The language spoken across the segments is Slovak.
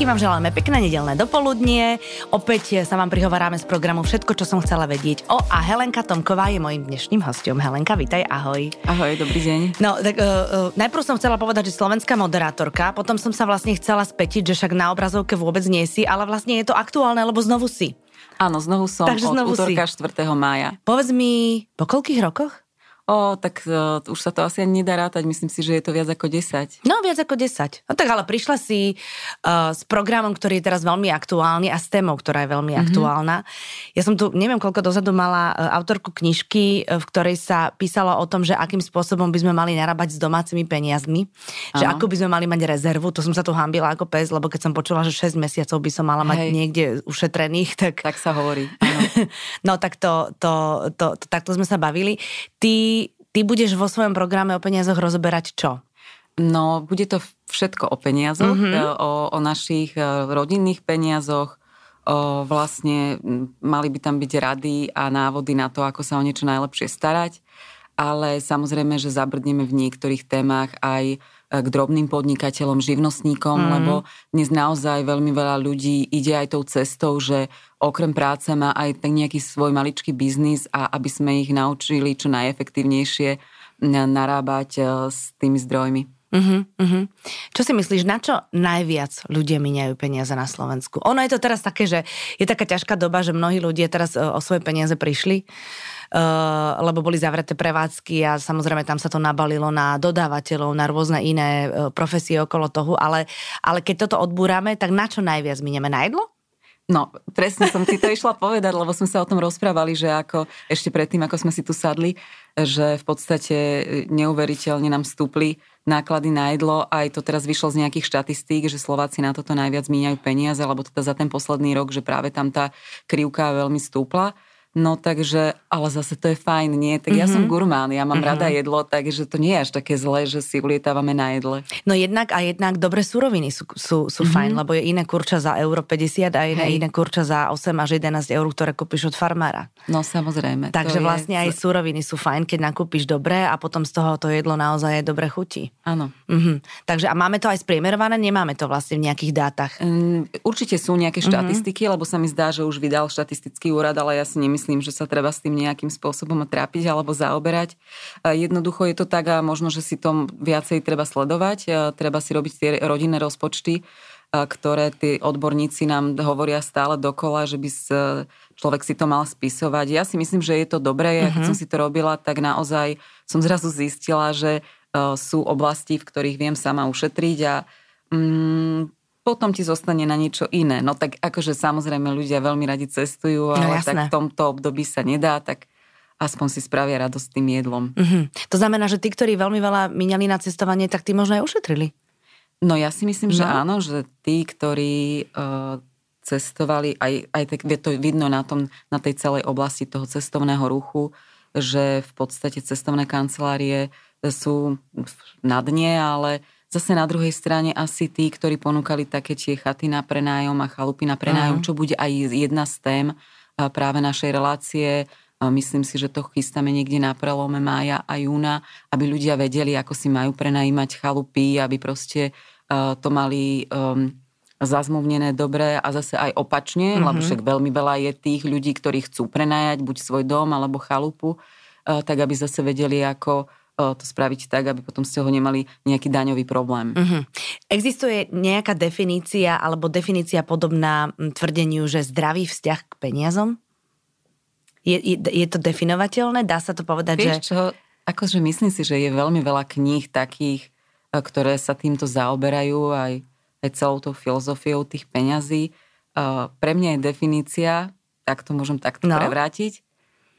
Všetkým vám želáme pekné nedelné dopoludnie. Opäť sa vám prihovoráme z programu Všetko, čo som chcela vedieť. O, a Helenka Tomková je mojím dnešným hostom. Helenka, vitaj, ahoj. Ahoj, dobrý deň. No, tak uh, uh, najprv som chcela povedať, že slovenská moderátorka, potom som sa vlastne chcela spätiť, že však na obrazovke vôbec nie si, ale vlastne je to aktuálne, lebo znovu si. Áno, znovu som Takže od znovu útorka si. 4. mája. Povedz mi, po koľkých rokoch? O, tak uh, už sa to asi ani nedá rátať, myslím si, že je to viac ako 10. No, viac ako 10. No tak ale prišla si uh, s programom, ktorý je teraz veľmi aktuálny a s témou, ktorá je veľmi mm-hmm. aktuálna. Ja som tu, neviem koľko dozadu mala uh, autorku knižky, uh, v ktorej sa písalo o tom, že akým spôsobom by sme mali narábať s domácimi peniazmi, ano. že ako by sme mali mať rezervu, to som sa tu hambila ako pes, lebo keď som počula, že 6 mesiacov by som mala mať Hej. niekde ušetrených, tak... Tak sa hovorí. no tak to, to, to, to, takto sme sa bavili. Ty ty budeš vo svojom programe o peniazoch rozoberať čo? No, bude to všetko o peniazoch, mm-hmm. o, o našich e, rodinných peniazoch, o vlastne mali by tam byť rady a návody na to, ako sa o niečo najlepšie starať, ale samozrejme, že zabrdneme v niektorých témach aj e, k drobným podnikateľom, živnostníkom, mm. lebo dnes naozaj veľmi veľa ľudí ide aj tou cestou, že okrem práce má aj tak nejaký svoj maličký biznis a aby sme ich naučili čo najefektívnejšie narábať e, s tými zdrojmi. Uh-huh, uh-huh. Čo si myslíš, na čo najviac ľudia miniajú peniaze na Slovensku? Ono je to teraz také, že je taká ťažká doba, že mnohí ľudia teraz e, o svoje peniaze prišli, lebo boli zavreté prevádzky a samozrejme tam sa to nabalilo na dodávateľov, na rôzne iné uh, profesie okolo toho, ale, ale keď toto odbúrame, tak na čo najviac minieme? Na jedlo? No, presne som ti to išla povedať, lebo sme sa o tom rozprávali, že ako ešte predtým, ako sme si tu sadli, že v podstate neuveriteľne nám stúpli náklady na jedlo. Aj to teraz vyšlo z nejakých štatistík, že Slováci na toto najviac míňajú peniaze, alebo teda za ten posledný rok, že práve tam tá krivka veľmi stúpla. No takže, ale zase to je fajn, nie? Tak mm-hmm. ja som mhm. gurmán, ja mám mm-hmm. rada jedlo, takže to nie je až také zlé, že si ulietávame na jedle. No jednak a jednak dobré suroviny sú, sú, sú mm-hmm. fajn, lebo je iné kurča za euro 50 a iné, iné kurča za 8 až 11 eur, ktoré kúpiš od farmára. No samozrejme. Takže vlastne je... aj suroviny sú fajn, keď nakúpiš dobré a potom z toho to jedlo naozaj je dobre chutí. Áno. Mm-hmm. Takže a máme to aj spriemerované, nemáme to vlastne v nejakých dátach? Um, určite sú nejaké mhm. štatistiky, mm-hmm. lebo sa mi zdá, že už vydal štatistický úrad, ale ja si nemyslím, nemyslím, že sa treba s tým nejakým spôsobom trápiť alebo zaoberať. Jednoducho je to tak a možno, že si to viacej treba sledovať, treba si robiť tie rodinné rozpočty, ktoré tí odborníci nám hovoria stále dokola, že by človek si to mal spisovať. Ja si myslím, že je to dobré. Ja keď uh-huh. som si to robila, tak naozaj som zrazu zistila, že sú oblasti, v ktorých viem sama ušetriť a mm, potom ti zostane na niečo iné. No tak akože samozrejme ľudia veľmi radi cestujú, no, ale no, tak v tomto období sa nedá, tak aspoň si spravia radosť tým jedlom. Mm-hmm. To znamená, že tí, ktorí veľmi veľa minali na cestovanie, tak tí možno aj ušetrili. No ja si myslím, no. že áno, že tí, ktorí uh, cestovali, aj, aj tak to vidno na, tom, na tej celej oblasti toho cestovného ruchu, že v podstate cestovné kancelárie sú na dne, ale Zase na druhej strane asi tí, ktorí ponúkali také tie chaty na prenájom a chalupy na prenájom, uh-huh. čo bude aj jedna z tém práve našej relácie. Myslím si, že to chystáme niekde na prelome mája a júna, aby ľudia vedeli, ako si majú prenajímať chalupy, aby proste to mali um, zazmluvnené dobre a zase aj opačne, mm-hmm. lebo však veľmi veľa je tých ľudí, ktorí chcú prenajať buď svoj dom alebo chalupu, tak aby zase vedeli, ako to spraviť tak, aby potom ste ho nemali nejaký daňový problém. Uh-huh. Existuje nejaká definícia alebo definícia podobná tvrdeniu, že zdravý vzťah k peniazom? Je, je, je to definovateľné? Dá sa to povedať, Vieš, že... čo? Akože myslím si, že je veľmi veľa kníh takých, e, ktoré sa týmto zaoberajú aj, aj celou tou filozofiou tých peňazí. Uh, pre mňa je definícia, tak to môžem takto no. prevrátiť, E,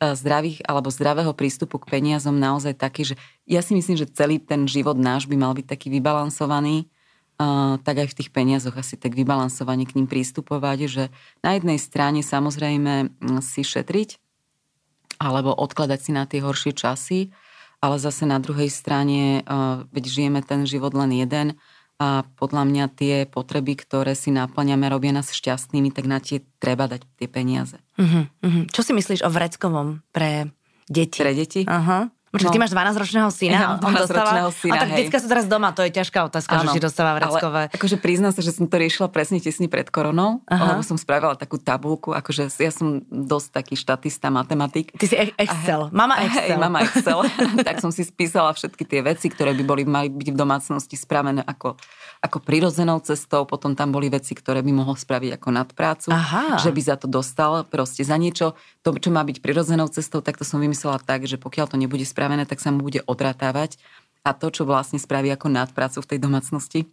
zdravých alebo zdravého prístupu k peniazom naozaj taký, že ja si myslím, že celý ten život náš by mal byť taký vybalansovaný, uh, tak aj v tých peniazoch asi tak vybalansovanie k ním prístupovať, že na jednej strane samozrejme si šetriť alebo odkladať si na tie horšie časy, ale zase na druhej strane, uh, veď žijeme ten život len jeden, a podľa mňa tie potreby, ktoré si naplňame, robia nás šťastnými, tak na tie treba dať tie peniaze. Uh-huh, uh-huh. Čo si myslíš o vreckovom pre deti? Pre deti? Aha. Počkaj, no. ty máš 12-ročného syna? Ja, 12-ročného syna, a tak detská sú teraz doma, to je ťažká otázka, ano, že si dostáva vreckové. Ale akože priznám sa, že som to riešila presne tesne pred koronou, Aha. lebo som spravila takú tabulku, akože ja som dosť taký štatista, matematik. Ty si Excel, mama Excel. Hej, mama Excel. tak som si spísala všetky tie veci, ktoré by boli mali byť v domácnosti spravené ako, ako prirodzenou cestou, potom tam boli veci, ktoré by mohol spraviť ako nadprácu, Aha. že by za to dostal proste za niečo. To, čo má byť prirodzenou cestou, tak to som vymyslela tak, že pokiaľ to nebude spravené, tak sa mu bude odratávať a to, čo vlastne spraví ako nadprácu v tej domácnosti,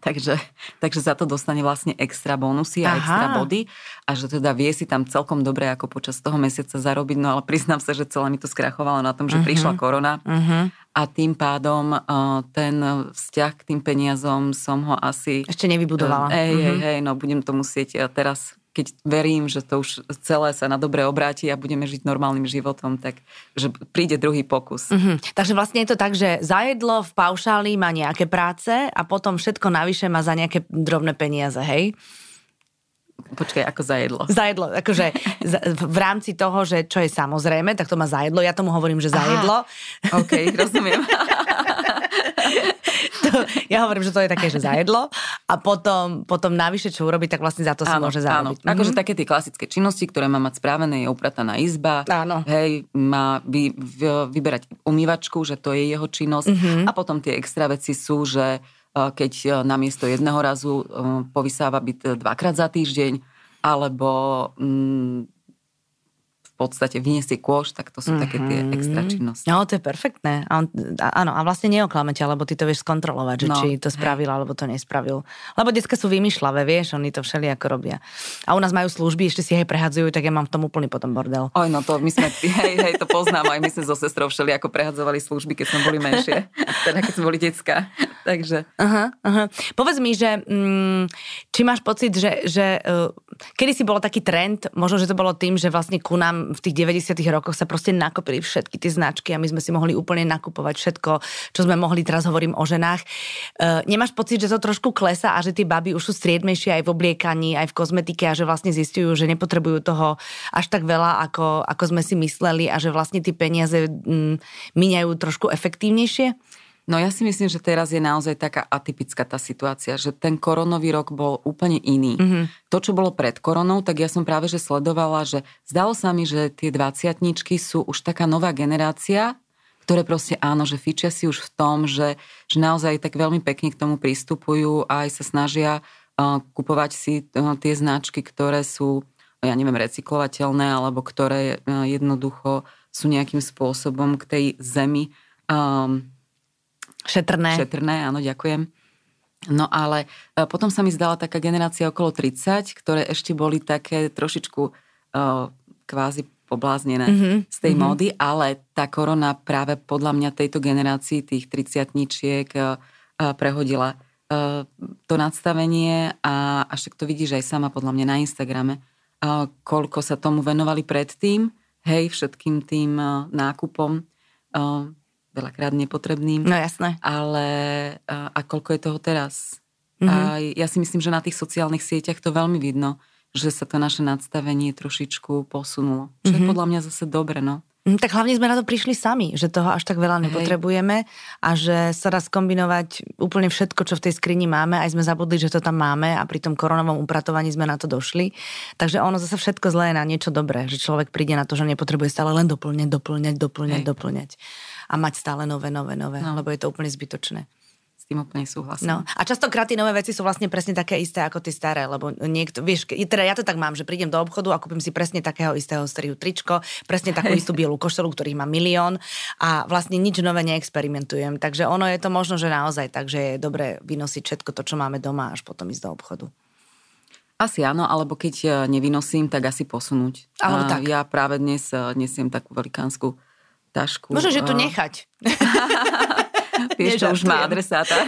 Takže, takže za to dostane vlastne extra bonusy a Aha. extra body a že teda vie si tam celkom dobre ako počas toho mesiaca zarobiť, no ale priznám sa, že celé mi to skrachovalo na tom, že uh-huh. prišla korona uh-huh. A tým pádom uh, ten vzťah k tým peniazom som ho asi... Ešte nevybudovala. Uh, hej, hej, hej, no budem to musieť teraz keď verím, že to už celé sa na dobre obráti a budeme žiť normálnym životom, tak že príde druhý pokus. Mm-hmm. Takže vlastne je to tak, že za jedlo v paušáli má nejaké práce a potom všetko navyše má za nejaké drobné peniaze, hej? Počkaj, ako za jedlo? Za jedlo, akože v rámci toho, že čo je samozrejme, tak to má za jedlo. Ja tomu hovorím, že za Aha. jedlo. OK, rozumiem. ja hovorím, že to je také, že zajedlo a potom, potom navyše, čo urobiť, tak vlastne za to si áno, môže zarobiť. Áno. Akože mm-hmm. také tie klasické činnosti, ktoré má mať správené, je uprataná izba, áno. hej, má vy, vy, vyberať umývačku, že to je jeho činnosť mm-hmm. a potom tie extra veci sú, že keď namiesto jedného razu povysáva byť dvakrát za týždeň, alebo mm, podstate vyniesie kôš, tak to sú mm-hmm. také tie mhm. extra činnosti. No, to je perfektné. A on, a, áno, a vlastne neoklamete, lebo ty to vieš skontrolovať, že no. či to spravil alebo to nespravil. Lebo detská sú vymýšľavé, vieš, oni to všeli ako robia. A u nás majú služby, ešte si hej prehadzujú, tak ja mám v tom úplný potom bordel. Oj, no to my sme, hej, hej, to poznám, aj my sme so sestrou všeli ako prehadzovali služby, keď sme boli menšie, teda keď sme boli detská. Takže. Aha, aha. Povedz mi, že mm, či máš pocit, že, že uh, kedy si bolo taký trend, možno, že to bolo tým, že vlastne ku nám v tých 90 rokoch sa proste nakopili všetky tie značky a my sme si mohli úplne nakupovať všetko, čo sme mohli, teraz hovorím o ženách. E, nemáš pocit, že to trošku klesa a že tie baby už sú striedmejšie aj v obliekaní, aj v kozmetike a že vlastne zistujú, že nepotrebujú toho až tak veľa, ako, ako sme si mysleli a že vlastne tie peniaze mm, míňajú trošku efektívnejšie? No ja si myslím, že teraz je naozaj taká atypická tá situácia, že ten koronový rok bol úplne iný. Mm-hmm. To, čo bolo pred koronou, tak ja som práve že sledovala, že zdalo sa mi, že tie dvaciatničky sú už taká nová generácia, ktoré proste áno, že fičia si už v tom, že, že naozaj tak veľmi pekne k tomu pristupujú a aj sa snažia uh, kupovať si uh, tie značky, ktoré sú, ja neviem, recyklovateľné alebo ktoré uh, jednoducho sú nejakým spôsobom k tej zemi um, Šetrné. Šetrné, áno, ďakujem. No ale e, potom sa mi zdala taká generácia okolo 30, ktoré ešte boli také trošičku uh, kvázi pobláznené mm-hmm. z tej mm-hmm. módy, ale tá korona práve podľa mňa tejto generácii tých 30 uh, prehodila uh, to nadstavenie a až to vidíš aj sama podľa mňa na Instagrame, uh, koľko sa tomu venovali predtým, hej, všetkým tým nákupom. Veľakrát nepotrebným. No jasné. Ale a, a koľko je toho teraz? Mm-hmm. A ja si myslím, že na tých sociálnych sieťach to veľmi vidno, že sa to naše nadstavenie trošičku posunulo. Čo mm-hmm. je mhm. podľa mňa zase dobre, no. Mm, tak hlavne sme na to prišli sami, že toho až tak veľa nepotrebujeme a že sa dá skombinovať úplne všetko, čo v tej skrini máme, aj sme zabudli, že to tam máme a pri tom koronovom upratovaní sme na to došli. Takže ono zase všetko zlé je na niečo dobré, že človek príde na to, že nepotrebuje stále len doplňať, doplňať, doplňať, Hej. doplňať a mať stále nové, nové, nové, no. lebo je to úplne zbytočné. S tým úplne súhlasím. No. A častokrát tie nové veci sú vlastne presne také isté ako tie staré, lebo niekto, vieš, teda ja to tak mám, že prídem do obchodu a kúpim si presne takého istého strihu tričko, presne takú istú bielu košelu, ktorých má milión a vlastne nič nové neexperimentujem. Takže ono je to možno, že naozaj tak, že je dobre vynosiť všetko to, čo máme doma, až potom ísť do obchodu. Asi áno, alebo keď e, nevynosím, tak asi posunúť. Alebo tak. Ja práve dnes e, nesiem takú velikánsku tašku. Môžeš ju tu nechať. Vieš, čo už má adresáta.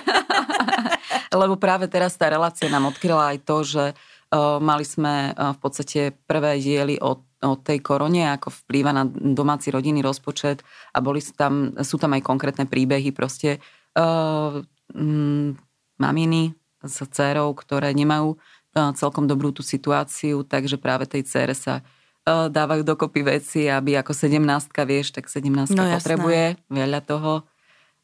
Lebo práve teraz tá relácia nám odkryla aj to, že uh, mali sme uh, v podstate prvé diely o, o tej korone, ako vplýva na domáci rodinný rozpočet a boli tam, sú tam aj konkrétne príbehy proste uh, mm, maminy s dcerou, ktoré nemajú uh, celkom dobrú tú situáciu, takže práve tej cére sa dávajú dokopy veci, aby ako sedemnáctka, vieš, tak sedemnáctka no, potrebuje veľa toho.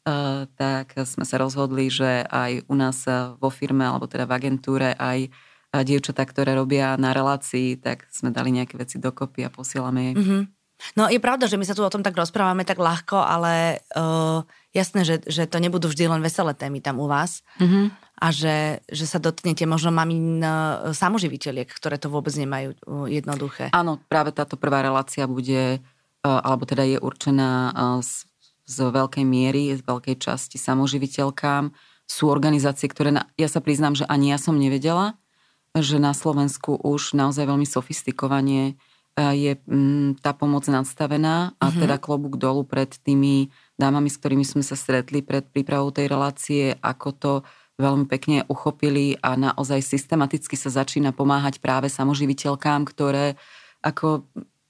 Uh, tak sme sa rozhodli, že aj u nás vo firme, alebo teda v agentúre, aj dievčatá, ktoré robia na relácii, tak sme dali nejaké veci dokopy a posielame jej. Mm-hmm. No je pravda, že my sa tu o tom tak rozprávame tak ľahko, ale uh, jasné, že, že to nebudú vždy len veselé témy tam u vás. Mm-hmm. A že, že sa dotknete možno mamin uh, samoživiteľiek, ktoré to vôbec nemajú uh, jednoduché. Áno, práve táto prvá relácia bude, uh, alebo teda je určená uh, z, z veľkej miery, z veľkej časti samoživiteľkám. Sú organizácie, ktoré, na, ja sa priznám, že ani ja som nevedela, že na Slovensku už naozaj veľmi sofistikovanie je mm, tá pomoc nadstavená a mm-hmm. teda klobúk dolu pred tými dámami, s ktorými sme sa stretli pred prípravou tej relácie, ako to veľmi pekne uchopili a naozaj systematicky sa začína pomáhať práve samoživiteľkám, ktoré ako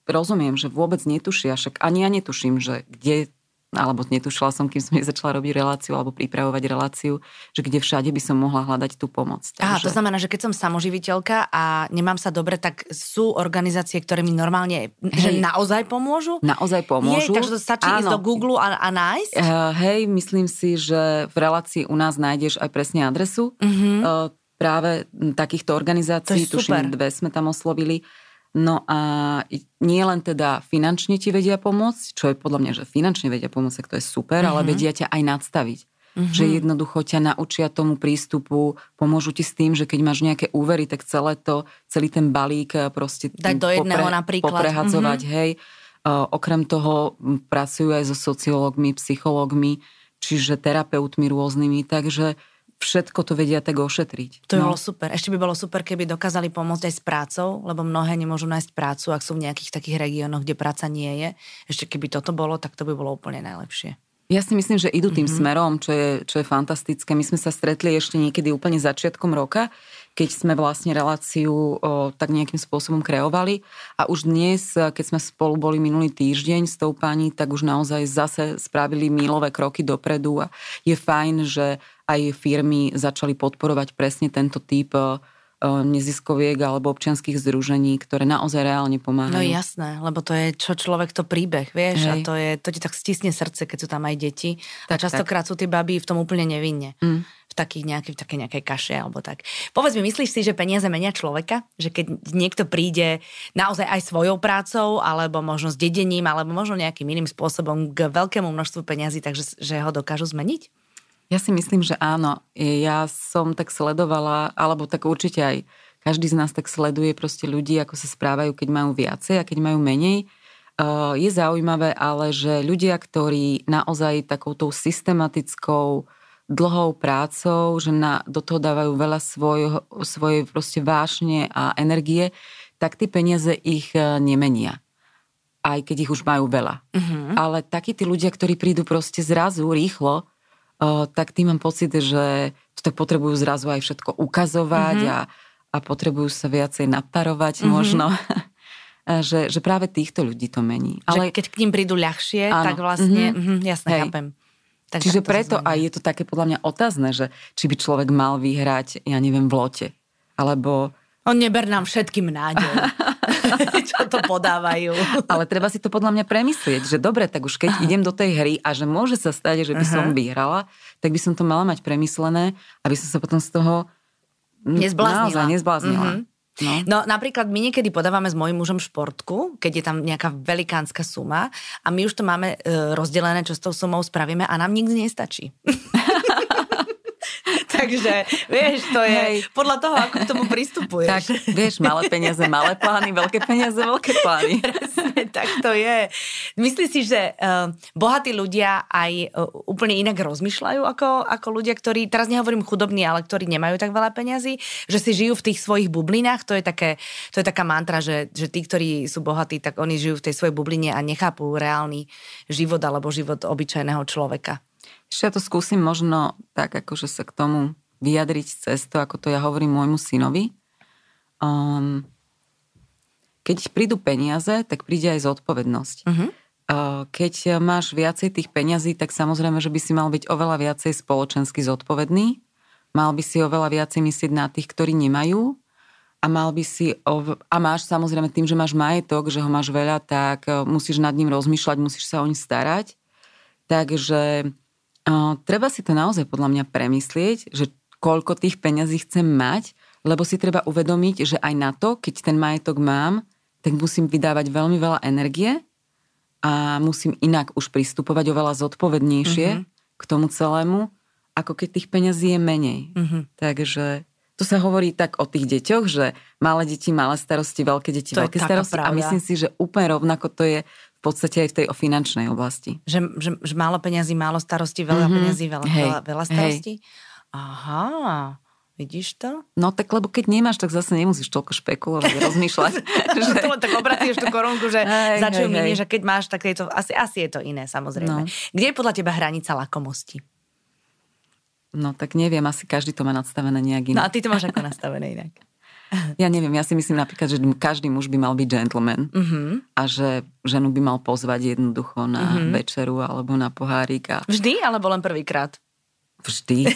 rozumiem, že vôbec netušia, však ani ja netuším, že kde alebo netušila som, kým som nezačala robiť reláciu alebo pripravovať reláciu, že kde všade by som mohla hľadať tú pomoc. Takže... Aha, to znamená, že keď som samoživiteľka a nemám sa dobre, tak sú organizácie, ktoré mi normálne, hej, že naozaj pomôžu? Naozaj pomôžu. Je, takže to stačí Áno. ísť do Google a, a nájsť? Uh, hej, myslím si, že v relácii u nás nájdeš aj presne adresu. Uh-huh. Uh, práve takýchto organizácií, tuším, dve sme tam oslovili. No a nie len teda finančne ti vedia pomôcť, čo je podľa mňa, že finančne vedia pomôcť, tak to je super, mm-hmm. ale mhm. vedia ťa aj nadstaviť. Mm-hmm. Že jednoducho ťa naučia tomu prístupu, pomôžu ti s tým, že keď máš nejaké úvery, tak celé to, celý ten balík eh, proste Dať do jedného popre, napríklad. poprehadzovať, mm-hmm. hej. Uh, okrem toho pracujú aj so sociológmi, psychológmi, čiže terapeutmi rôznymi, takže všetko to vedia tak ošetriť. To by no. bolo super. Ešte by bolo super, keby dokázali pomôcť aj s prácou, lebo mnohé nemôžu nájsť prácu, ak sú v nejakých takých regiónoch, kde práca nie je. Ešte keby toto bolo, tak to by bolo úplne najlepšie. Ja si myslím, že idú tým mm-hmm. smerom, čo je, čo je fantastické. My sme sa stretli ešte niekedy úplne začiatkom roka, keď sme vlastne reláciu o, tak nejakým spôsobom kreovali. A už dnes, keď sme spolu boli minulý týždeň s tou pani, tak už naozaj zase spravili mílové kroky dopredu a je fajn, že aj firmy začali podporovať presne tento typ neziskoviek alebo občianských združení, ktoré naozaj reálne pomáhajú. No jasné, lebo to je čo človek to príbeh, vieš, Hej. a to, je, to ti tak stisne srdce, keď sú tam aj deti. Tak, a častokrát tak. sú tí baby v tom úplne nevinne. Mm. V takých nejakej, v takej nejakej kaše alebo tak. Povedz mi, myslíš si, že peniaze menia človeka? Že keď niekto príde naozaj aj svojou prácou, alebo možno s dedením, alebo možno nejakým iným spôsobom k veľkému množstvu peniazy, takže že ho dokážu zmeniť? Ja si myslím, že áno. Ja som tak sledovala, alebo tak určite aj každý z nás tak sleduje proste ľudí, ako sa správajú, keď majú viacej a keď majú menej. Je zaujímavé ale, že ľudia, ktorí naozaj takouto systematickou dlhou prácou, že na, do toho dávajú veľa svojho, svojej proste vášne a energie, tak tie peniaze ich e, nemenia. Aj keď ich už majú veľa. Uh-huh. Ale takí tí ľudia, ktorí prídu proste zrazu, rýchlo, tak tým mám pocit, že to tak potrebujú zrazu aj všetko ukazovať mm-hmm. a, a potrebujú sa viacej naparovať mm-hmm. možno. že, že práve týchto ľudí to mení. Ale že keď k ním prídu ľahšie, áno. tak vlastne, mm-hmm. Mm, jasne, Hej. chápem. Tak Čiže preto aj je to také podľa mňa otázne, že či by človek mal vyhrať, ja neviem, v lote. Alebo on neber nám všetkým nádej, čo to podávajú. Ale treba si to podľa mňa premyslieť, že dobre, tak už keď idem do tej hry a že môže sa stať, že by som vyhrala, tak by som to mala mať premyslené, aby som sa potom z toho nezbláznila. Naozaj nezbláznila. Mm-hmm. No. no napríklad my niekedy podávame s mojím mužom športku, keď je tam nejaká velikánska suma a my už to máme e, rozdelené, čo s tou sumou spravíme a nám nikdy nestačí. Takže, vieš, to je Hej. podľa toho, ako k tomu pristupuješ. Tak, vieš, malé peniaze, malé plány, veľké peniaze, veľké plány. Presne, tak to je. Myslíš si, že uh, bohatí ľudia aj uh, úplne inak rozmýšľajú ako, ako ľudia, ktorí, teraz nehovorím chudobní, ale ktorí nemajú tak veľa peňazí, že si žijú v tých svojich bublinách, to je, také, to je taká mantra, že, že tí, ktorí sú bohatí, tak oni žijú v tej svojej bubline a nechápu reálny život alebo život obyčajného človeka. Ja to skúsim možno tak, akože sa k tomu vyjadriť cez to, ako to ja hovorím môjmu synovi. Um, keď prídu peniaze, tak príde aj zodpovednosť. Uh-huh. Uh, keď máš viacej tých peňazí, tak samozrejme, že by si mal byť oveľa viacej spoločensky zodpovedný. Mal by si oveľa viacej myslieť na tých, ktorí nemajú. a mal by si, a máš samozrejme tým, že máš majetok, že ho máš veľa, tak e, musíš nad ním rozmýšľať, musíš sa o ň starať. Takže uh, treba si to naozaj podľa mňa premyslieť, že koľko tých peňazí chcem mať, lebo si treba uvedomiť, že aj na to, keď ten majetok mám, tak musím vydávať veľmi veľa energie a musím inak už pristupovať oveľa zodpovednejšie mm-hmm. k tomu celému, ako keď tých peňazí je menej. Mm-hmm. Takže to sa hovorí tak o tých deťoch, že malé deti, malé starosti, veľké deti, to veľké starosti. Pravda. A myslím si, že úplne rovnako to je podstate aj v tej o finančnej oblasti. Že, že, že málo peňazí, málo starosti, veľa mm-hmm. peňazí, veľa, hej, veľa, veľa starostí? Hej. Aha, Vidíš to? No tak lebo keď nemáš, tak zase nemusíš toľko špekulovať, rozmýšľať. že... to tak obracieš tú korunku, že za čo minieš a keď máš, tak je to, asi, asi je to iné samozrejme. No. Kde je podľa teba hranica lakomosti? No tak neviem, asi každý to má nastavené nejak inak. No a ty to máš ako nastavené inak? Ja neviem, ja si myslím napríklad, že každý muž by mal byť gentleman uh-huh. a že ženu by mal pozvať jednoducho na uh-huh. večeru alebo na pohárik. A... Vždy alebo len prvýkrát? Vždy.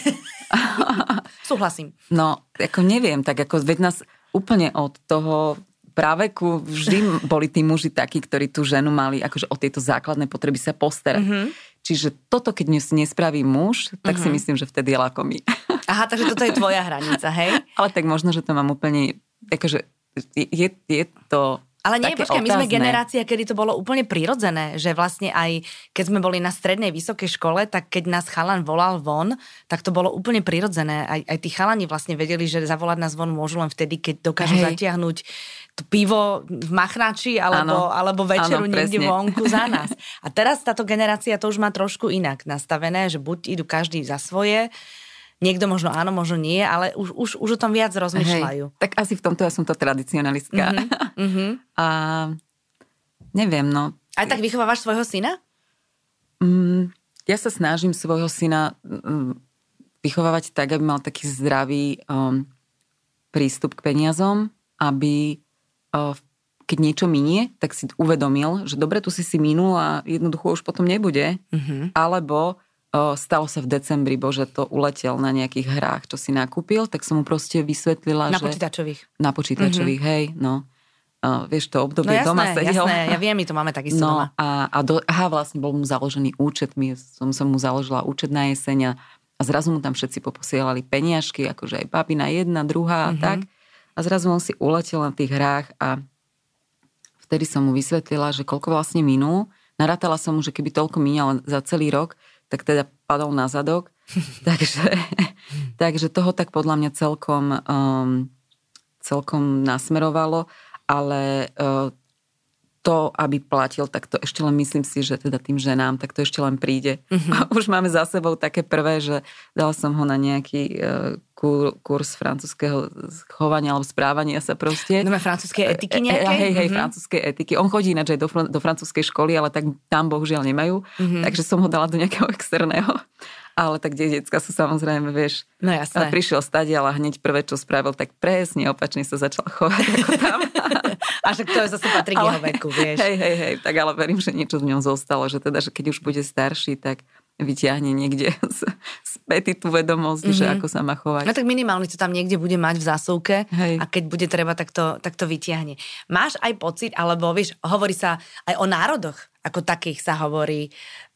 Súhlasím. No, ako neviem, tak ako veď nás úplne od toho práveku vždy boli tí muži takí, ktorí tú ženu mali akože o tieto základné potreby sa postarať. Mm-hmm. Čiže toto, keď nespraví muž, tak mm-hmm. si mhm. myslím, že vtedy je lakomý. Aha, takže toto je tvoja hranica, hej? Ale tak možno, že to mám úplne, akože je, je to ale nie, počkaj, my sme generácia, kedy to bolo úplne prirodzené, že vlastne aj keď sme boli na strednej vysokej škole, tak keď nás chalan volal von, tak to bolo úplne prirodzené. Aj, aj tí chalani vlastne vedeli, že zavolať nás von môžu len vtedy, keď dokážu Hej. zatiahnuť to pivo v machnači alebo, alebo večeru ano, niekde vonku za nás. A teraz táto generácia to už má trošku inak nastavené, že buď idú každý za svoje, Niekto možno áno, možno nie, ale už, už, už o tom viac rozmýšľajú. Hej, tak asi v tomto ja som to tradicionalistka. Mm-hmm, A neviem, no. Aj tak vychovávaš svojho syna? Mm, ja sa snažím svojho syna mm, vychovávať tak, aby mal taký zdravý um, prístup k peniazom, aby uh, keď niečo minie, tak si uvedomil, že dobre, tu si si minul a jednoducho už potom nebude. Mm-hmm. Alebo stalo sa v decembri, bože, to uletel na nejakých hrách, čo si nakúpil, tak som mu proste vysvetlila, na že... Na počítačových. Na počítačových, mm-hmm. hej, no. Uh, vieš, to obdobie no jasné, doma sedel. Jasné, ja viem, my to máme takisto no, doma. A, a do, aha, vlastne bol mu založený účet, my som, som mu založila účet na jeseň a, a zrazu mu tam všetci poposielali peniažky, akože aj babina jedna, druhá mm-hmm. a tak. A zrazu on si uletel na tých hrách a vtedy som mu vysvetlila, že koľko vlastne minul. Narátala som mu, že keby toľko minul za celý rok, tak teda padol na zadok. takže, takže toho tak podľa mňa celkom, um, celkom nasmerovalo, ale uh, to, aby platil, tak to ešte len myslím si, že teda tým ženám, tak to ešte len príde. Mm-hmm. A už máme za sebou také prvé, že dala som ho na nejaký uh, kur, kurz francúzského chovania alebo správania sa proste. No má francúzskej etiky nejaké? E, hej, hej, mm-hmm. francúzskej etiky. On chodí ináč aj do, do francúzskej školy, ale tak tam bohužiaľ nemajú. Mm-hmm. Takže som ho dala do nejakého externého ale tak detská sú samozrejme, vieš. No jasné. Prišiel stadial a hneď prvé, čo spravil, tak presne opačne sa začal chovať ako tam. a však to je zase patrí k jeho veku, vieš. Hej, hej, hej, tak ale verím, že niečo v ňom zostalo, že teda, že keď už bude starší, tak vyťahne niekde z, z pety tú vedomosť, mm-hmm. že mhm. ako sa má chovať. No tak minimálne to tam niekde bude mať v zásuvke Hej. a keď bude treba, tak to, tak to vyťahne. Máš aj pocit, alebo vieš, hovorí sa aj o národoch, ako takých sa hovorí.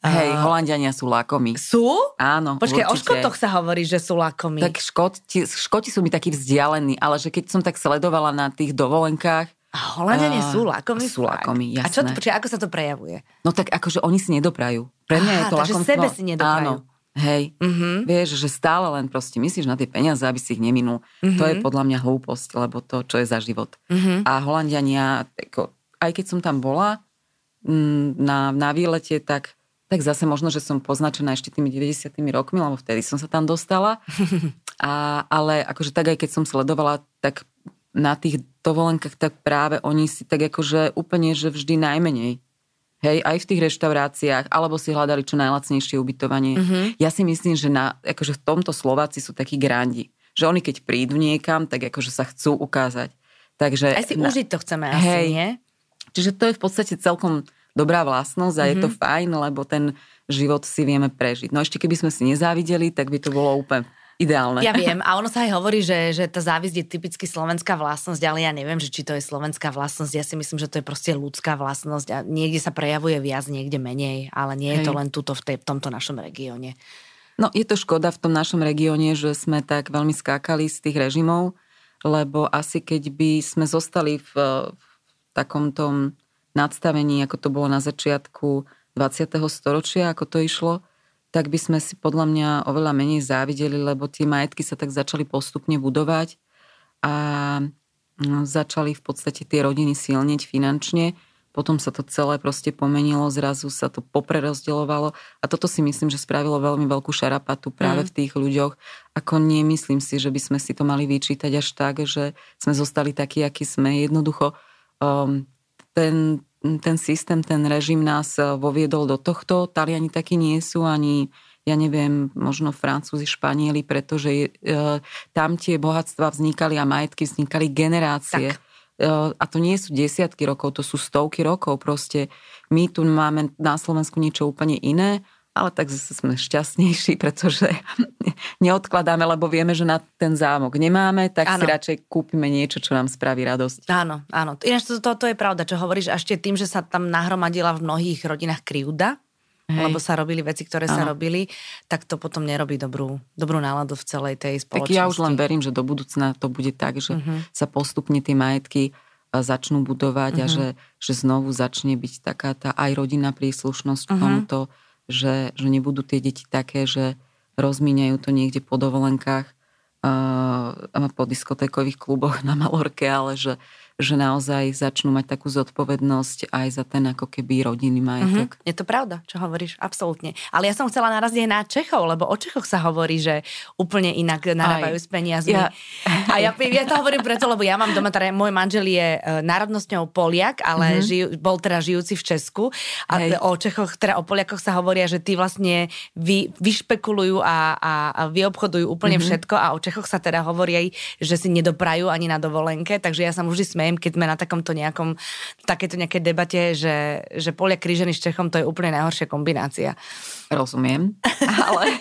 Hej, uh, Holandiania sú lakomi. Sú? Áno, Počkej, určite. o Škotoch sa hovorí, že sú lakomi. Tak škoti, škoti sú mi takí vzdialení, ale že keď som tak sledovala na tých dovolenkách, a Holandiania uh, sú lakomi? Sú lakomi, jasné. A čo to, počkej, ako sa to prejavuje? No tak akože oni si nedoprajú. Pre mňa Aha, je to takže lakomstvo. sebe si nedoprajú. Áno, Hej, mm-hmm. vieš, že stále len proste myslíš na tie peniaze, aby si ich neminul. Mm-hmm. To je podľa mňa hlúposť, lebo to, čo je za život. Mm-hmm. A Holandiania, ako, aj keď som tam bola na, na výlete, tak, tak zase možno, že som poznačená ešte tými 90 rokmi, lebo vtedy som sa tam dostala. A, ale akože tak aj keď som sledovala, tak na tých dovolenkách, tak práve oni si tak akože úplne, že vždy najmenej Hej, aj v tých reštauráciách, alebo si hľadali čo najlacnejšie ubytovanie. Mm-hmm. Ja si myslím, že na, akože v tomto Slováci sú takí grandi. Že oni keď prídu niekam, tak akože sa chcú ukázať. Takže, aj si na, užiť to chceme asi, hej, nie? Čiže to je v podstate celkom dobrá vlastnosť a mm-hmm. je to mhm. fajn, lebo ten život si vieme prežiť. No ešte keby sme si nezávideli, tak by to bolo úplne ideálne. Ja viem a ono sa aj hovorí, že, že tá závisť je typicky slovenská vlastnosť, ale ja neviem, že či to je slovenská vlastnosť. Ja si myslím, že to je proste ľudská vlastnosť a niekde sa prejavuje viac, niekde menej, ale nie je Hej. to len tuto v, tej, v tomto našom regióne. No je to škoda v tom našom regióne, že sme tak veľmi skákali z tých režimov, lebo asi keď by sme zostali v, v takomto nadstavení, ako to bolo na začiatku 20. storočia, ako to išlo, tak by sme si podľa mňa oveľa menej závideli, lebo tie majetky sa tak začali postupne budovať a no, začali v podstate tie rodiny silneť finančne. Potom sa to celé proste pomenilo, zrazu sa to poprerozdeľovalo a toto si myslím, že spravilo veľmi veľkú šarapatu práve mm. v tých ľuďoch. Ako nemyslím si, že by sme si to mali vyčítať až tak, že sme zostali takí, akí sme. Jednoducho ten, ten systém, ten režim nás eh, voviedol do tohto. Taliani takí nie sú ani ja neviem, možno Francúzi, Španieli, pretože e, tam tie bohatstva vznikali a majetky vznikali generácie. Tak. E, a to nie sú desiatky rokov, to sú stovky rokov. Proste my tu máme na Slovensku niečo úplne iné ale tak zase sme šťastnejší, pretože neodkladáme, lebo vieme, že na ten zámok nemáme, tak ano. si radšej kúpime niečo, čo nám spraví radosť. Áno, áno. Ináč to, to, to je pravda, čo hovoríš, a ešte tým, že sa tam nahromadila v mnohých rodinách krivda, Hej. lebo sa robili veci, ktoré ano. sa robili, tak to potom nerobí dobrú, dobrú náladu v celej tej spoločnosti. Tak ja už len verím, že do budúcna to bude tak, že uh-huh. sa postupne tie majetky e, začnú budovať uh-huh. a mhm. že, že znovu začne byť taká tá aj rodinná príslušnosť uh-huh. tomuto že, že nebudú tie deti také, že rozmíňajú to niekde po dovolenkách, uh, po diskotékových kluboch na Malorke, ale že, že naozaj začnú mať takú zodpovednosť aj za ten ako keby rodinný majetok. Mm-hmm. Je to pravda, čo hovoríš, absolútne. Ale ja som chcela naraziť aj na Čechov, lebo o Čechoch sa hovorí, že úplne inak narábajú aj. s peniazmi. Ja. A ja, ja to hovorím preto, lebo ja mám doma, teda môj manžel je e, národnostňou Poliak, ale mm-hmm. žiju, bol teda žijúci v Česku. A Hej. o Čechoch, teda o Poliakoch sa hovoria, že tí vlastne vy, vyšpekulujú a, a, a vyobchodujú úplne mm-hmm. všetko a o Čechoch sa teda hovorí aj, že si nedoprajú ani na dovolenke, takže ja sa vždy smejem, keď sme na takomto nejakom, takéto nejakej debate, že, že Polia krížený s Čechom to je úplne najhoršia kombinácia. Rozumiem, ale...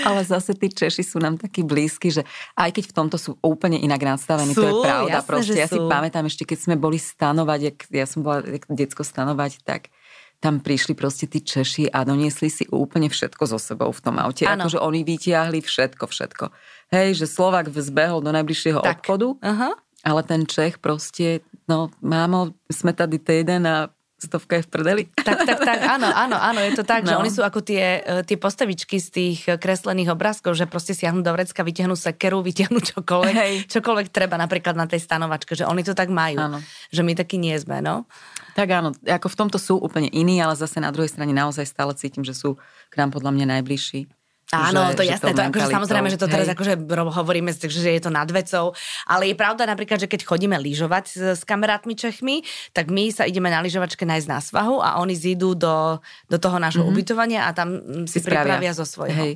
Ale zase tí Češi sú nám takí blízki, že aj keď v tomto sú úplne inak nastavení, sú, to je pravda. Jasné, proste. Ja sú. si pamätám ešte, keď sme boli stanovať, jak ja som bola detsko stanovať, tak tam prišli proste tí Češi a doniesli si úplne všetko so sebou v tom aute. Ano. Akože oni vytiahli všetko, všetko. Hej, že Slovak vzbehol do najbližšieho tak. obchodu, uh-huh. ale ten Čech proste, no mámo, sme tady týden a stovka je v prdeli. Tak, tak, tak, áno, áno, áno, je to tak, no. že oni sú ako tie, e, tie postavičky z tých kreslených obrázkov, že proste siahnu do vrecka, vytiahnu sekeru, vytiahnu čokoľvek, Hej. čokoľvek treba napríklad na tej stanovačke, že oni to tak majú, áno. že my takí nie sme, no. Tak áno, ako v tomto sú úplne iní, ale zase na druhej strane naozaj stále cítim, že sú k nám podľa mňa najbližší. Áno, že, to je jasné, to, akože samozrejme, že to teraz hej. akože hovoríme, že je to nad vecou, ale je pravda napríklad, že keď chodíme lyžovať s, s kamarátmi Čechmi, tak my sa ideme na lyžovačke nájsť na svahu a oni zídu do, do toho nášho mm-hmm. ubytovania a tam si, si pripravia zo svojho. Hej.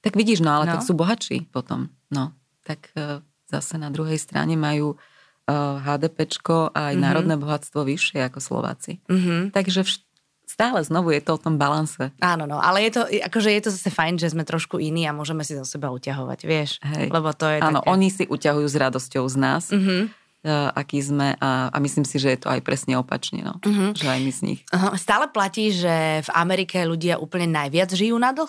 Tak vidíš, no ale no. tak sú bohatší potom. No, tak uh, zase na druhej strane majú e, HDPčko a aj mm-hmm. národné bohatstvo vyššie ako Slováci. Mm-hmm. Takže vš- stále znovu je to o tom balanse. Áno, no, ale je to, akože je to zase fajn, že sme trošku iní a môžeme si zo seba uťahovať, vieš? Hej. Lebo to je Áno, také... oni si uťahujú s radosťou z nás. Mm-hmm aký sme a, a myslím si, že je to aj presne opačne, no. Uh-huh. že aj my z nich. Uh-huh. Stále platí, že v Amerike ľudia úplne najviac žijú na dlh?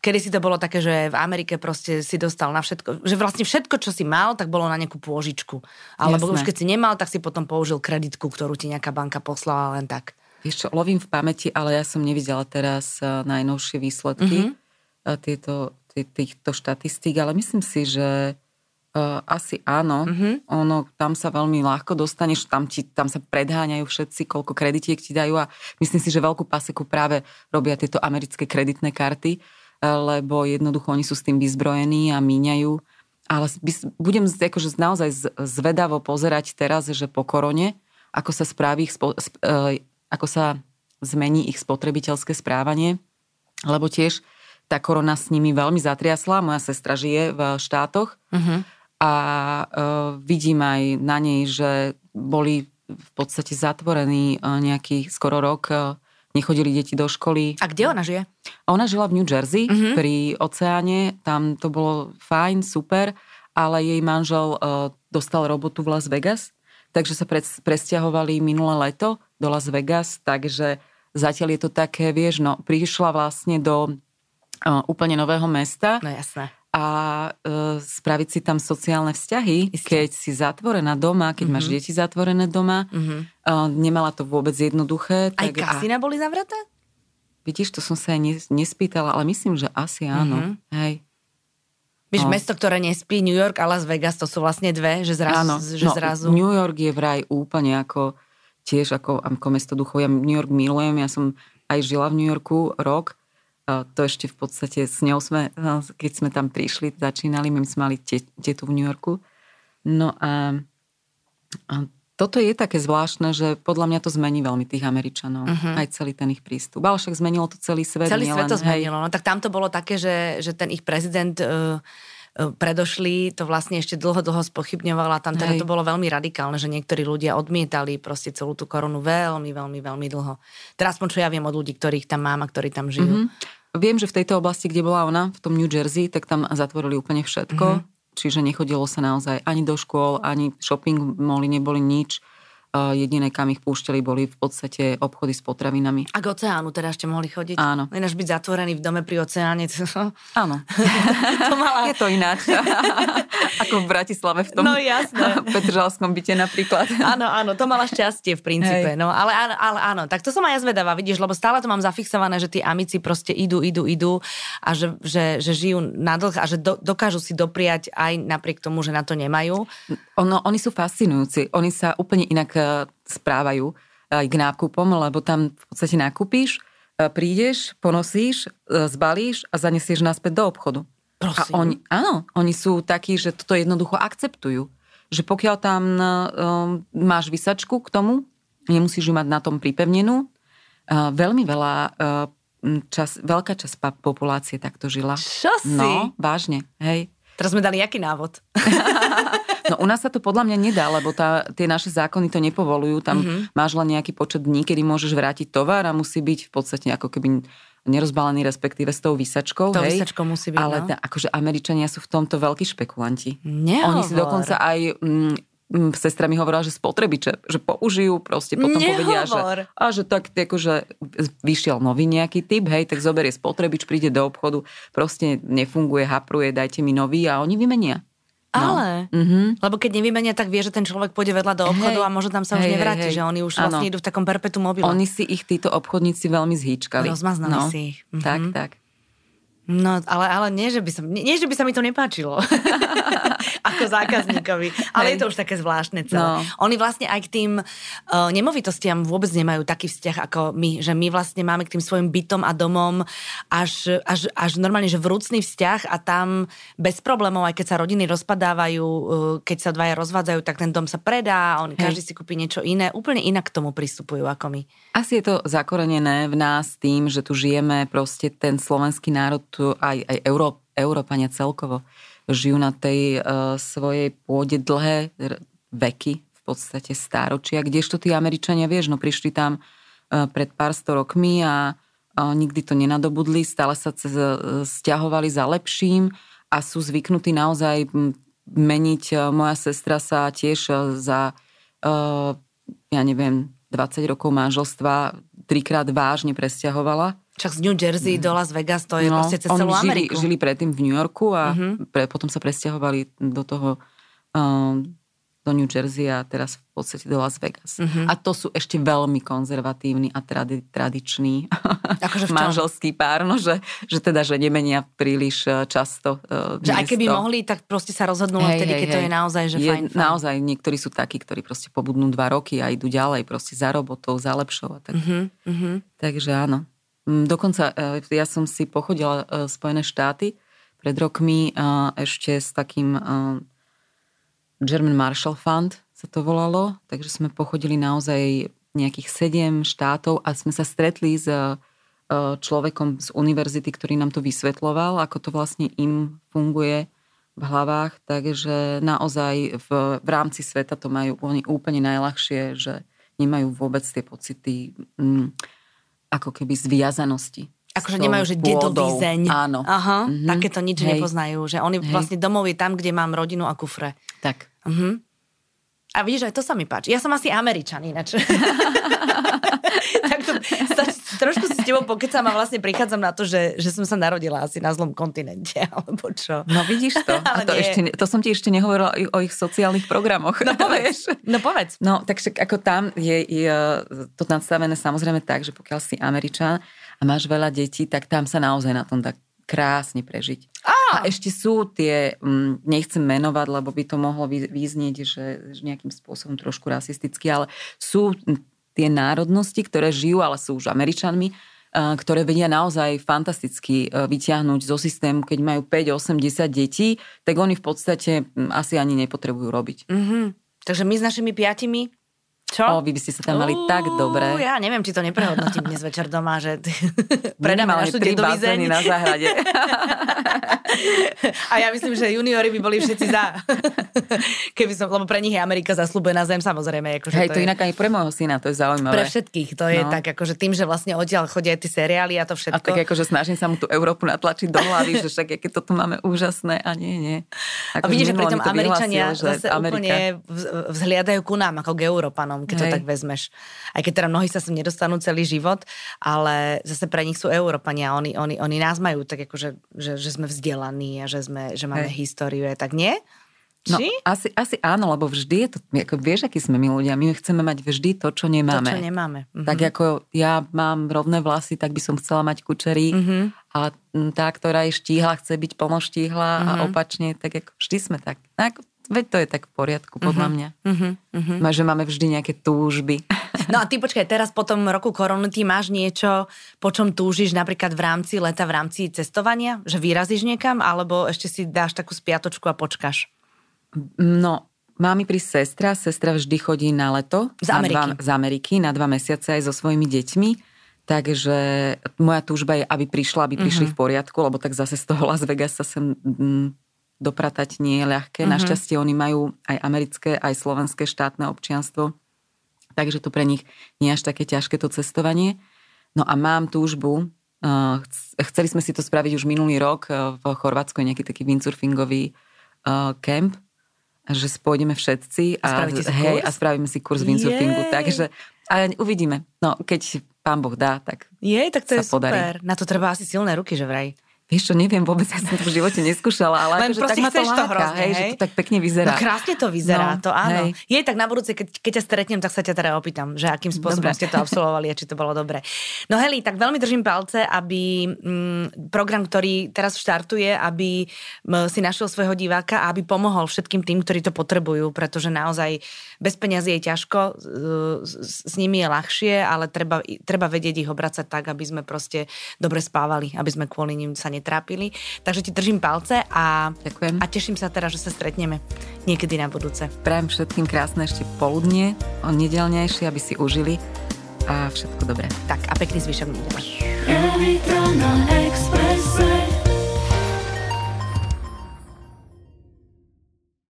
Kedy si to bolo také, že v Amerike proste si dostal na všetko, že vlastne všetko, čo si mal, tak bolo na nejakú pôžičku. Alebo Jasné. už keď si nemal, tak si potom použil kreditku, ktorú ti nejaká banka poslala len tak. Vieš čo, lovím v pamäti, ale ja som nevidela teraz eh, najnovšie výsledky mm-hmm. tieto, tý, týchto štatistík, ale myslím si, že uh, asi áno. Mm-hmm. Ono, tam sa veľmi ľahko dostaneš, tam, ti, tam sa predháňajú všetci, koľko kreditiek ti dajú a myslím si, že veľkú paseku práve robia tieto americké kreditné karty, lebo jednoducho oni sú s tým vyzbrojení a míňajú. Ale budem akože naozaj zvedavo pozerať teraz, že po korone, ako sa správi ich spo, ako sa zmení ich spotrebiteľské správanie, lebo tiež tá korona s nimi veľmi zatriasla. Moja sestra žije v štátoch uh-huh. a uh, vidím aj na nej, že boli v podstate zatvorení uh, nejaký skoro rok uh, nechodili deti do školy. A kde ona žije? Ona žila v New Jersey, mm-hmm. pri oceáne, tam to bolo fajn, super, ale jej manžel uh, dostal robotu v Las Vegas, takže sa pres, presťahovali minulé leto do Las Vegas, takže zatiaľ je to také, vieš, no, prišla vlastne do uh, úplne nového mesta. No jasné a e, spraviť si tam sociálne vzťahy, Isté. keď si zatvorená doma, keď mm-hmm. máš mhm. deti zatvorené doma. Mm-hmm. E, nemala to vôbec jednoduché. Aj tak, kasína a... boli zavreté? Vidíš, to som sa aj nespýtala, ale myslím, že asi áno. Mm-hmm. Hej. Vieš, no. mesto, ktoré nespí, New York a Las Vegas, to sú vlastne dve, že zrazu... Áno. Že no, zrazu... New York je vraj úplne ako tiež ako, ako mesto duchov. Ja New York milujem, ja som aj žila v New Yorku rok to ešte v podstate s ňou sme, keď sme tam prišli, začínali, my sme mali tetu v New Yorku. No a, a toto je také zvláštne, že podľa mňa to zmení veľmi tých Američanov. Uh-huh. Aj celý ten ich prístup. Ale však zmenilo to celý svet. Celý svet to zmenilo. Hej. No tak tam to bolo také, že, že ten ich prezident... Uh, predošli, to vlastne ešte dlho, dlho spochybňovala. Tam teda Hej. to bolo veľmi radikálne, že niektorí ľudia odmietali proste celú tú korunu veľmi, veľmi, veľmi dlho. Teraz čo ja viem od ľudí, ktorých tam mám a ktorí tam žijú. Mm-hmm. Viem, že v tejto oblasti, kde bola ona, v tom New Jersey, tak tam zatvorili úplne všetko. Mm-hmm. Čiže nechodilo sa naozaj ani do škôl, ani shopping moli neboli nič jediné, kam ich púšťali, boli v podstate obchody s potravinami. A k oceánu teda ešte mohli chodiť? Áno. Ináč byť zatvorený v dome pri oceáne. Áno. to mala... Je to ináč. Ako v Bratislave v tom no, jasné. Petržalskom byte napríklad. áno, áno, to mala šťastie v princípe. No, ale, ale, ale áno, tak to som aj ja zvedavá, vidíš, lebo stále to mám zafixované, že tí amici proste idú, idú, idú a že, že, že žijú na dlh a že do, dokážu si dopriať aj napriek tomu, že na to nemajú. Ono, oni sú fascinujúci. Oni sa úplne inak správajú aj k nákupom, lebo tam v podstate nakúpíš, prídeš, ponosíš, zbalíš a zanesieš naspäť do obchodu. Prosím. A oni, áno, oni sú takí, že toto jednoducho akceptujú. Že pokiaľ tam um, máš vysačku k tomu, nemusíš ju mať na tom pripevnenú. Uh, veľmi veľa, uh, čas, veľká časť populácie takto žila. Čo si? No, vážne, hej. Teraz sme dali aký návod? No u nás sa to podľa mňa nedá, lebo tá, tie naše zákony to nepovolujú. Tam mm-hmm. máš len nejaký počet dní, kedy môžeš vrátiť tovar a musí byť v podstate ako keby nerozbalený, respektíve s tou výsačkou. To hej? výsačkou musí byť, Ale no. akože Američania sú v tomto veľkí špekulanti. Nehovor. Oni si dokonca aj mm, sestra mi hovorila, že spotrebiče, že použijú, proste potom Nehovor. povedia, že, a že tak, akože vyšiel nový nejaký typ, hej, tak zoberie spotrebič, príde do obchodu, proste nefunguje, hapruje, dajte mi nový a oni vymenia. No. Ale, mm-hmm. lebo keď nevymenia, tak vie, že ten človek pôjde vedľa do obchodu hey, a možno tam sa už hey, nevráti, hey, že oni už ano. vlastne idú v takom perpetu mobile. Oni si ich, títo obchodníci, veľmi zhýčkali. Rozmaznali no. si ich. Mm-hmm. Tak, tak. No, ale, ale nie, že by sa, nie, že by sa mi to nepáčilo. Ako zákazníkovi. Ale Hej. je to už také zvláštne celé. No. Oni vlastne aj k tým uh, nemovitostiam vôbec nemajú taký vzťah ako my. Že my vlastne máme k tým svojim bytom a domom až, až, až normálne, že vrúcný vzťah a tam bez problémov, aj keď sa rodiny rozpadávajú, uh, keď sa dvaja rozvádzajú, tak ten dom sa predá on, každý si kúpi niečo iné. Úplne inak k tomu pristupujú ako my. Asi je to zakorenené v nás tým, že tu žijeme proste ten slovenský národ tu aj, aj Euró, Európania celkovo žijú na tej uh, svojej pôde dlhé veky, v podstate stáročia, kdežto tí Američania, vieš, no prišli tam uh, pred pár sto rokmi a uh, nikdy to nenadobudli, stále sa cez, stiahovali za lepším a sú zvyknutí naozaj meniť. Uh, moja sestra sa tiež za, ja neviem, 20 rokov manželstva trikrát vážne presťahovala však z New Jersey mm. do Las Vegas, to je no, proste cez celú žili, Ameriku. žili predtým v New Yorku a mm-hmm. pre, potom sa presťahovali do toho um, do New Jersey a teraz v podstate do Las Vegas. Mm-hmm. A to sú ešte veľmi konzervatívni a tradi- tradiční akože manželský pár, no, že, že teda, že nemenia príliš e, často uh, Že aj keby mohli, tak proste sa rozhodnú hej, vtedy, hej, keď hej. to je naozaj, že je, fajn, fajn. Naozaj, niektorí sú takí, ktorí proste pobudnú dva roky a idú ďalej proste za robotou, za lepšou a tak. Mm-hmm. Takže áno. Mm, dokonca e, ja som si pochodila e, Spojené štáty pred rokmi ešte s takým e, German Marshall Fund sa to volalo, takže sme pochodili naozaj nejakých sedem štátov a sme sa stretli s človekom z univerzity, ktorý nám to vysvetloval, ako to vlastne im funguje v hlavách, takže naozaj v, v rámci sveta to majú oni úplne najľahšie, že nemajú vôbec tie pocity mm, ako keby zviazanosti. Akože nemajú, že dedovízeň. Áno. Aha, mm-hmm. takéto nič Hej. nepoznajú. Že oni Hej. vlastne domov je tam, kde mám rodinu a kufre. Tak. Uh-huh. A vidíš, aj to sa mi páči. Ja som asi Američan ináč. tak to, to, trošku si s tebou pokecam a vlastne prichádzam na to, že, že som sa narodila asi na zlom kontinente, alebo čo. No vidíš to. A to, ešte, to som ti ešte nehovorila o ich sociálnych programoch. No povedz. no povedz. No tak však ako tam je, je to nastavené samozrejme tak, že pokiaľ si Američan a máš veľa detí, tak tam sa naozaj na tom tak krásne prežiť. A ešte sú tie, mm, nechcem menovať, lebo by to mohlo vyznieť, že, nejakým spôsobom trošku rasisticky, ale sú tie národnosti, ktoré žijú, ale sú už Američanmi, ktoré vedia naozaj fantasticky e, vyťahnuť zo systému, keď majú 5, 8, 10 detí, tak oni v podstate mm, asi ani nepotrebujú robiť. Mm-hmm. Takže my s našimi piatimi čo? O, vy by ste sa tam mali uh, tak dobre. Ja neviem, či to neprehodnotím dnes večer doma, že predáme našu bazény na záhrade. A ja myslím, že juniori by boli všetci za. Keby som, lebo pre nich je Amerika zaslúbená zem, samozrejme. Akože Hej, to, to je... inak aj pre môjho syna, to je zaujímavé. Pre všetkých, to je no. tak, akože tým, že vlastne odtiaľ chodia tie seriály a to všetko. A tak akože snažím sa mu tú Európu natlačiť do hlavy, že však aké toto máme úžasné a nie, nie. Ako a vidíš, že pritom Američania zase Amerika... úplne vzhliadajú ku nám, ako k Európanom keď Hej. to tak vezmeš. Aj keď teda mnohí sa sem nedostanú celý život, ale zase pre nich sú Európania. Oni, oni, oni nás majú tak ako, že, že, že sme vzdelaní a že, sme, že máme Hej. históriu. Tak nie? No, asi, asi áno, lebo vždy je to, ako vieš, akí sme my ľudia, my chceme mať vždy to, čo nemáme. To, čo nemáme. Mhm. Tak ako ja mám rovné vlasy, tak by som chcela mať kučery mm-hmm. a tá, ktorá je štíhla, chce byť plnoštíhla mm-hmm. a mhm. opačne, tak ako vždy sme tak. Ako, Veď to je tak v poriadku, podľa uh-huh. mňa. Uh-huh. Uh-huh. Že máme vždy nejaké túžby. No a ty počkaj, teraz po tom roku korony ty máš niečo, po čom túžiš napríklad v rámci leta, v rámci cestovania? Že vyrazíš niekam, alebo ešte si dáš takú spiatočku a počkáš? No, má mi prísť sestra, sestra vždy chodí na leto. Z Ameriky. Na dva, z Ameriky, na dva mesiace aj so svojimi deťmi. Takže moja túžba je, aby prišla, aby prišli uh-huh. v poriadku, lebo tak zase z toho Las Vegas sa sem mm, dopratať nie je ľahké. Uh-huh. Našťastie oni majú aj americké, aj slovenské štátne občianstvo, takže to pre nich nie je až také ťažké to cestovanie. No a mám túžbu, uh, chceli sme si to spraviť už minulý rok, uh, v Chorvátsku je nejaký taký windsurfingový uh, camp, že spôjdeme všetci a, a, hej, a spravíme si kurz windsurfingu. Takže a uvidíme. No, keď pán Boh dá, tak Jej, tak to je super. Podarí. Na to treba asi silné ruky, že vraj. Vieš čo, neviem vôbec, ja som to v živote neskúšala, ale Len akože tak ma to láka, to hrozne, hej, hej? že to tak pekne vyzerá. No krásne to vyzerá, no, to áno. Hej. Je tak na budúce, keď, keď ťa stretnem, tak sa ťa teda opýtam, že akým spôsobom dobre. ste to absolvovali a či to bolo dobre. No Heli, tak veľmi držím palce, aby mm, program, ktorý teraz štartuje, aby m, si našiel svojho diváka a aby pomohol všetkým tým, ktorí to potrebujú, pretože naozaj bez peňazí je ťažko, s, s nimi je ľahšie, ale treba, treba vedieť ich obracať tak, aby sme proste dobre spávali, aby sme kvôli nim sa netrápili. Takže ti držím palce a, Ďakujem. a teším sa teraz, že sa stretneme niekedy na budúce. Prajem všetkým krásne ešte poludnie, o nedelnejšie, aby si užili a všetko dobré. Tak a pekný zvyšok nedele.